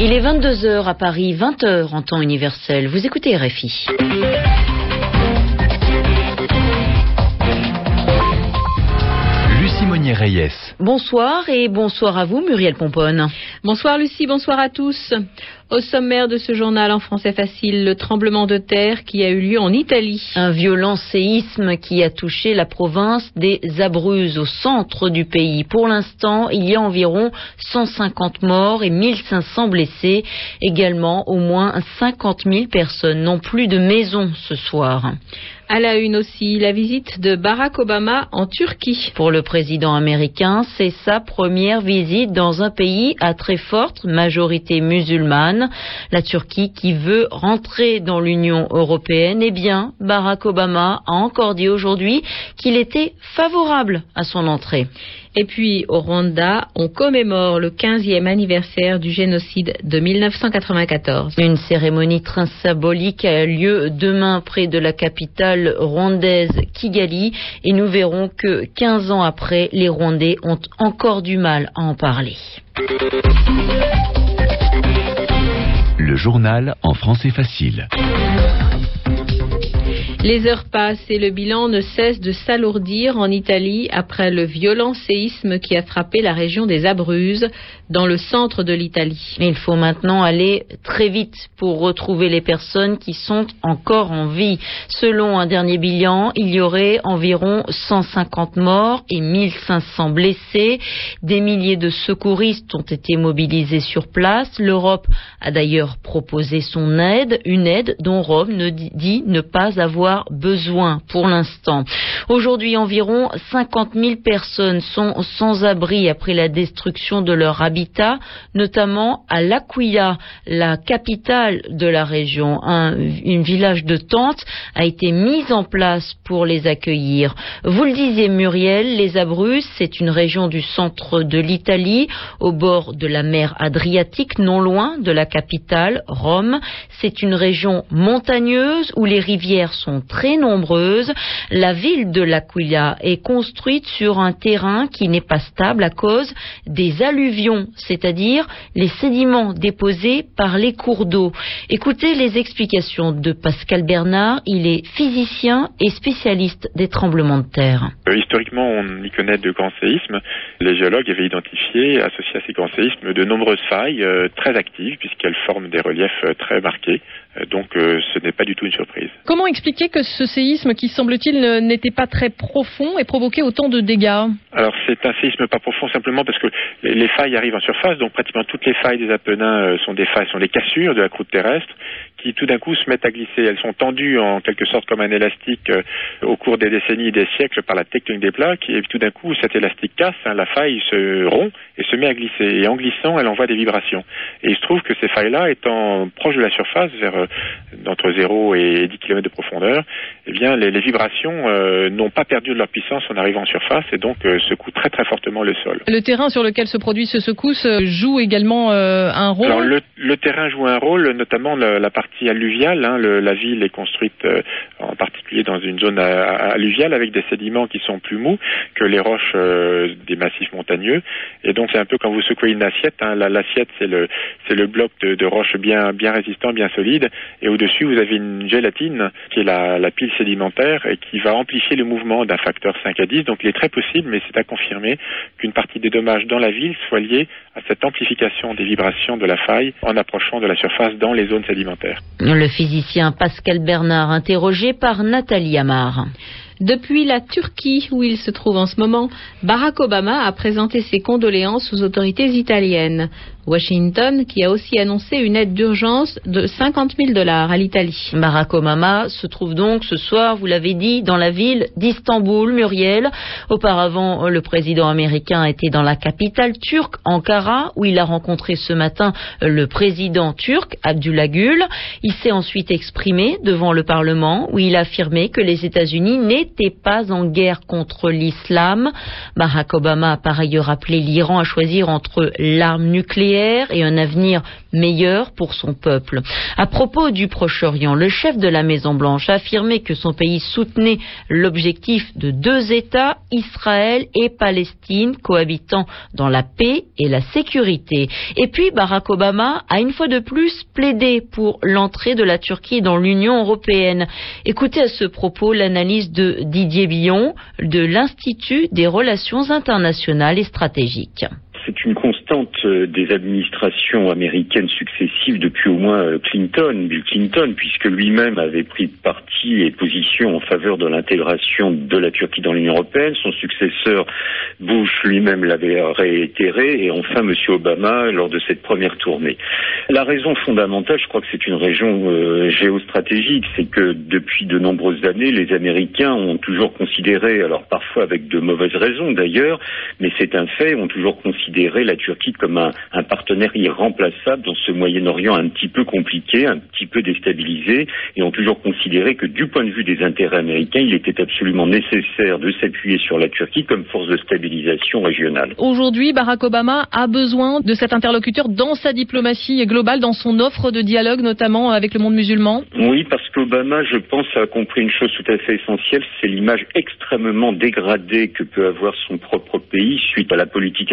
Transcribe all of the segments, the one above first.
Il est 22h à Paris, 20h en temps universel. Vous écoutez RFI. Lucie Monnier-Reyes. Bonsoir et bonsoir à vous, Muriel Pomponne. Bonsoir Lucie, bonsoir à tous. Au sommaire de ce journal en français facile, le tremblement de terre qui a eu lieu en Italie. Un violent séisme qui a touché la province des Abruzzes au centre du pays. Pour l'instant, il y a environ 150 morts et 1500 blessés. Également, au moins 50 000 personnes n'ont plus de maison ce soir. À la une aussi, la visite de Barack Obama en Turquie. Pour le président américain, c'est sa première visite dans un pays à très forte majorité musulmane. La Turquie qui veut rentrer dans l'Union européenne. Eh bien, Barack Obama a encore dit aujourd'hui qu'il était favorable à son entrée. Et puis au Rwanda, on commémore le 15e anniversaire du génocide de 1994. Une cérémonie très symbolique a lieu demain près de la capitale rwandaise Kigali et nous verrons que 15 ans après, les Rwandais ont encore du mal à en parler. Le journal en français facile. Les heures passent et le bilan ne cesse de s'alourdir en Italie après le violent séisme qui a frappé la région des Abruzzes dans le centre de l'Italie. Il faut maintenant aller très vite pour retrouver les personnes qui sont encore en vie. Selon un dernier bilan, il y aurait environ 150 morts et 1500 blessés. Des milliers de secouristes ont été mobilisés sur place. L'Europe a d'ailleurs proposé son aide, une aide dont Rome ne dit ne pas avoir besoin pour l'instant. Aujourd'hui, environ 50 000 personnes sont sans abri après la destruction de leur habitat, notamment à L'Aquila, la capitale de la région. Un village de tentes a été mis en place pour les accueillir. Vous le disiez, Muriel, les Abruzzes, c'est une région du centre de l'Italie, au bord de la mer Adriatique, non loin de la capitale, Rome. C'est une région montagneuse où les rivières sont très nombreuses. La ville de l'Aquila est construite sur un terrain qui n'est pas stable à cause des alluvions, c'est-à-dire les sédiments déposés par les cours d'eau. Écoutez les explications de Pascal Bernard. Il est physicien et spécialiste des tremblements de terre. Euh, historiquement, on y connaît de grands séismes. Les géologues avaient identifié, associé à ces grands séismes, de nombreuses failles euh, très actives puisqu'elles forment des reliefs euh, très marqués. Euh, donc euh, ce n'est pas du tout une surprise. Comment expliquer que ce séisme, qui semble-t-il n'était pas très profond, ait provoqué autant de dégâts? Alors c'est un séisme pas profond simplement parce que les, les failles arrivent en surface, donc pratiquement toutes les failles des Apennins euh, sont des failles, sont des cassures de la croûte terrestre qui tout d'un coup se mettent à glisser. Elles sont tendues en quelque sorte comme un élastique euh, au cours des décennies et des siècles par la tectonique des plaques et tout d'un coup cet élastique casse, hein, la faille se rompt et se met à glisser. Et en glissant, elle envoie des vibrations. Et il se trouve que ces failles-là, étant proches de la surface, vers euh, entre 0 et 10 km de profondeur, eh bien les, les vibrations euh, n'ont pas perdu de leur puissance en arrivant en surface et donc euh, secouent très très fortement le sol. Le terrain sur lequel se produit ce secousse joue également euh, un rôle? Alors le, le, terrain joue un rôle, notamment la, la partie alluviale. Hein, le, la ville est construite euh, en particulier dans une zone alluviale avec des sédiments qui sont plus mous que les roches euh, des massifs montagneux. Et donc c'est un peu quand vous secouez une assiette. Hein, l'assiette c'est le bloc de, roches bien résistant, bien solide. Et au-dessus vous avez une gélatine qui est la, la pile sédimentaire et qui va amplifier le mouvement d'un facteur 5 à 10. Donc il est très possible, mais c'est à confirmer qu'une partie des dommages dans la ville soit liée à cette amplification des vibrations de la faille en approchant de la surface dans les zones sédimentaires. Le physicien Pascal Bernard, interrogé par Nathalie Amar. Depuis la Turquie, où il se trouve en ce moment, Barack Obama a présenté ses condoléances aux autorités italiennes. Washington, qui a aussi annoncé une aide d'urgence de 50 000 dollars à l'Italie. Barack Obama se trouve donc ce soir, vous l'avez dit, dans la ville d'Istanbul, Muriel. Auparavant, le président américain était dans la capitale turque, Ankara, où il a rencontré ce matin le président turc, Abdullah Gül. Il s'est ensuite exprimé devant le Parlement, où il a affirmé que les États-Unis n'étaient n'était pas en guerre contre l'islam. Barack Obama a par ailleurs appelé l'Iran à choisir entre l'arme nucléaire et un avenir meilleur pour son peuple. À propos du Proche-Orient, le chef de la Maison-Blanche a affirmé que son pays soutenait l'objectif de deux États, Israël et Palestine, cohabitant dans la paix et la sécurité. Et puis Barack Obama a une fois de plus plaidé pour l'entrée de la Turquie dans l'Union européenne. Écoutez à ce propos l'analyse de Didier Billon de l'Institut des relations internationales et stratégiques c'est une constante euh, des administrations américaines successives depuis au moins euh, Clinton, Bill Clinton, puisque lui-même avait pris parti et position en faveur de l'intégration de la Turquie dans l'Union européenne. Son successeur Bush lui-même l'avait réitéré, et enfin M. Obama lors de cette première tournée. La raison fondamentale, je crois que c'est une région euh, géostratégique, c'est que depuis de nombreuses années, les Américains ont toujours considéré, alors parfois avec de mauvaises raisons d'ailleurs, mais c'est un fait, ont toujours considéré la Turquie comme un, partenaire irremplaçable dans ce Moyen-Orient un petit peu compliqué, un petit peu déstabilisé, et ont toujours considéré que du point de vue des intérêts américains, il était absolument nécessaire de s'appuyer sur la Turquie comme force de stabilisation régionale. Aujourd'hui, Barack Obama a besoin de cet interlocuteur dans sa diplomatie globale, dans son offre de dialogue, notamment avec le monde musulman Oui, parce qu'Obama, je pense, a compris une chose tout à fait essentielle, c'est l'image extrêmement dégradée que peut avoir son propre pays suite à la politique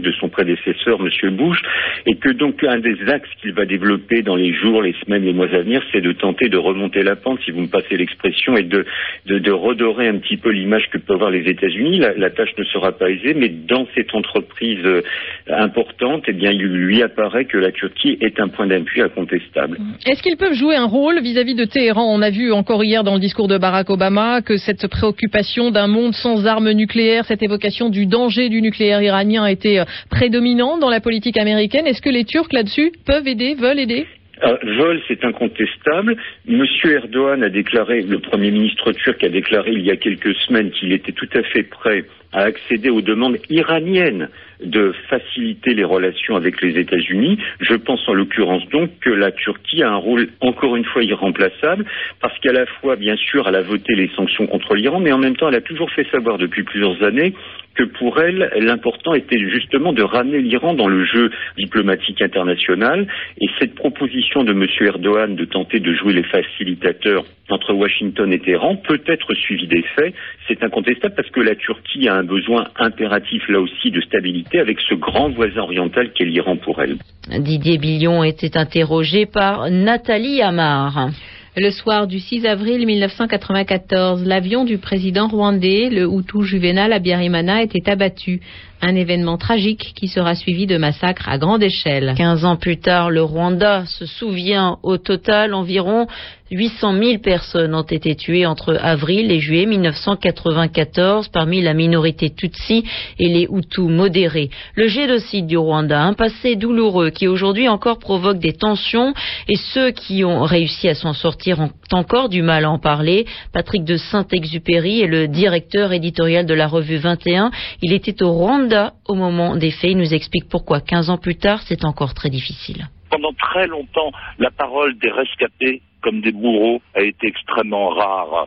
de son prédécesseur, M. Bush, et que donc un des axes qu'il va développer dans les jours, les semaines, les mois à venir, c'est de tenter de remonter la pente, si vous me passez l'expression, et de, de, redorer un petit peu l'image que peuvent avoir les États-Unis. La, tâche ne sera pas aisée, mais dans cette entreprise euh, importante, eh bien, il lui apparaît que la Turquie est un point d'appui incontestable. Est-ce qu'ils peuvent jouer un rôle vis-à-vis -vis de Téhéran? On a vu encore hier dans le discours de Barack Obama que cette préoccupation d'un monde sans armes nucléaires, cette évocation du danger du nucléaire iranien été euh, prédominant dans la politique américaine. Est-ce que les Turcs là-dessus peuvent aider, veulent aider? Euh, vol, c'est incontestable. Monsieur Erdogan a déclaré, le Premier ministre turc a déclaré il y a quelques semaines qu'il était tout à fait prêt à accéder aux demandes iraniennes de faciliter les relations avec les États-Unis. Je pense en l'occurrence donc que la Turquie a un rôle encore une fois irremplaçable parce qu'à la fois, bien sûr, elle a voté les sanctions contre l'Iran, mais en même temps, elle a toujours fait savoir depuis plusieurs années que pour elle, l'important était justement de ramener l'Iran dans le jeu diplomatique international. Et cette proposition de M. Erdogan de tenter de jouer les facilitateurs entre Washington et Téhéran peut être suivie des faits. C'est incontestable parce que la Turquie a un besoin impératif là aussi de stabilité avec ce grand voisin oriental qu'est l'Iran pour elle. Didier Billon était interrogé par Nathalie Amar. Le soir du 6 avril 1994, l'avion du président rwandais, le Hutu Juvenal Abiyarimana, était abattu. Un événement tragique qui sera suivi de massacres à grande échelle. 15 ans plus tard, le Rwanda se souvient au total environ 800 000 personnes ont été tuées entre avril et juillet 1994 parmi la minorité Tutsi et les Hutus modérés. Le génocide du Rwanda, un passé douloureux qui aujourd'hui encore provoque des tensions et ceux qui ont réussi à s'en sortir ont encore du mal à en parler. Patrick de Saint-Exupéry est le directeur éditorial de la revue 21. Il était au Rwanda au moment des faits. Nous explique pourquoi 15 ans plus tard c'est encore très difficile. Pendant très longtemps, la parole des rescapés comme des bourreaux a été extrêmement rare.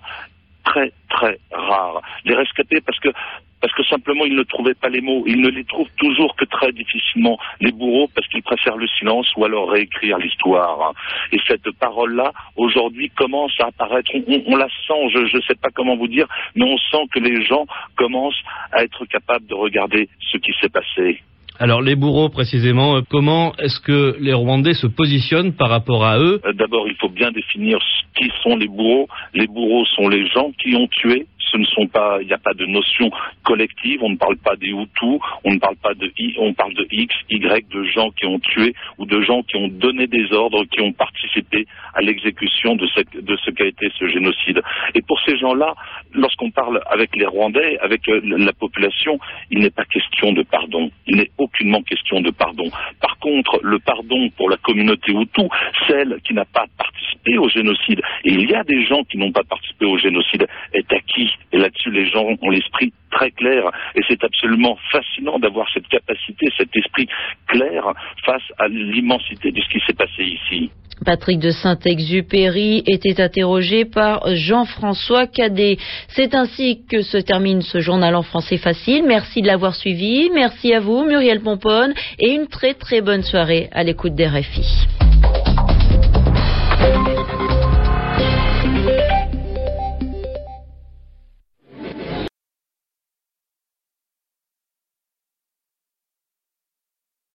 Très, très rare. Les rescapés, parce que parce que simplement ils ne trouvaient pas les mots. Ils ne les trouvent toujours que très difficilement, les bourreaux, parce qu'ils préfèrent le silence ou alors réécrire l'histoire. Et cette parole-là, aujourd'hui, commence à apparaître. On, la sent, je ne sais pas comment vous dire, mais on sent que les gens commencent à être capables de regarder ce qui s'est passé. Alors les bourreaux précisément, euh, comment est-ce que les Rwandais se positionnent par rapport à eux? Euh, D'abord, il faut bien définir qui sont les bourreaux. Les bourreaux sont les gens qui ont tué. Ce ne sont pas, il n'y a pas de notion collective. On ne parle pas des Hutus, on ne parle pas de I, on parle de X, Y, de gens qui ont tué ou de gens qui ont donné des ordres, qui ont participé à l'exécution de ce, de ce qu'a été ce génocide. Et pour ces gens-là, lorsqu'on parle avec les Rwandais, avec euh, la population, il n'est pas question de pardon. Il n'est aucunement question de pardon. Par contre, le pardon pour la communauté Hutu, celle qui n'a pas participé au génocide, et il y a des gens qui n'ont pas participé au génocide, est acquis. Et là-dessus, les gens ont l'esprit très clair et c'est absolument fascinant d'avoir cette capacité, cet esprit clair face à l'immensité de ce qui s'est passé ici. Patrick de Saint-Exupéry était interrogé par Jean-François Cadet. C'est ainsi que se termine ce journal en français facile. Merci de l'avoir suivi. Merci à vous, Muriel Pomponne, et une très très bonne soirée à l'écoute des RFI.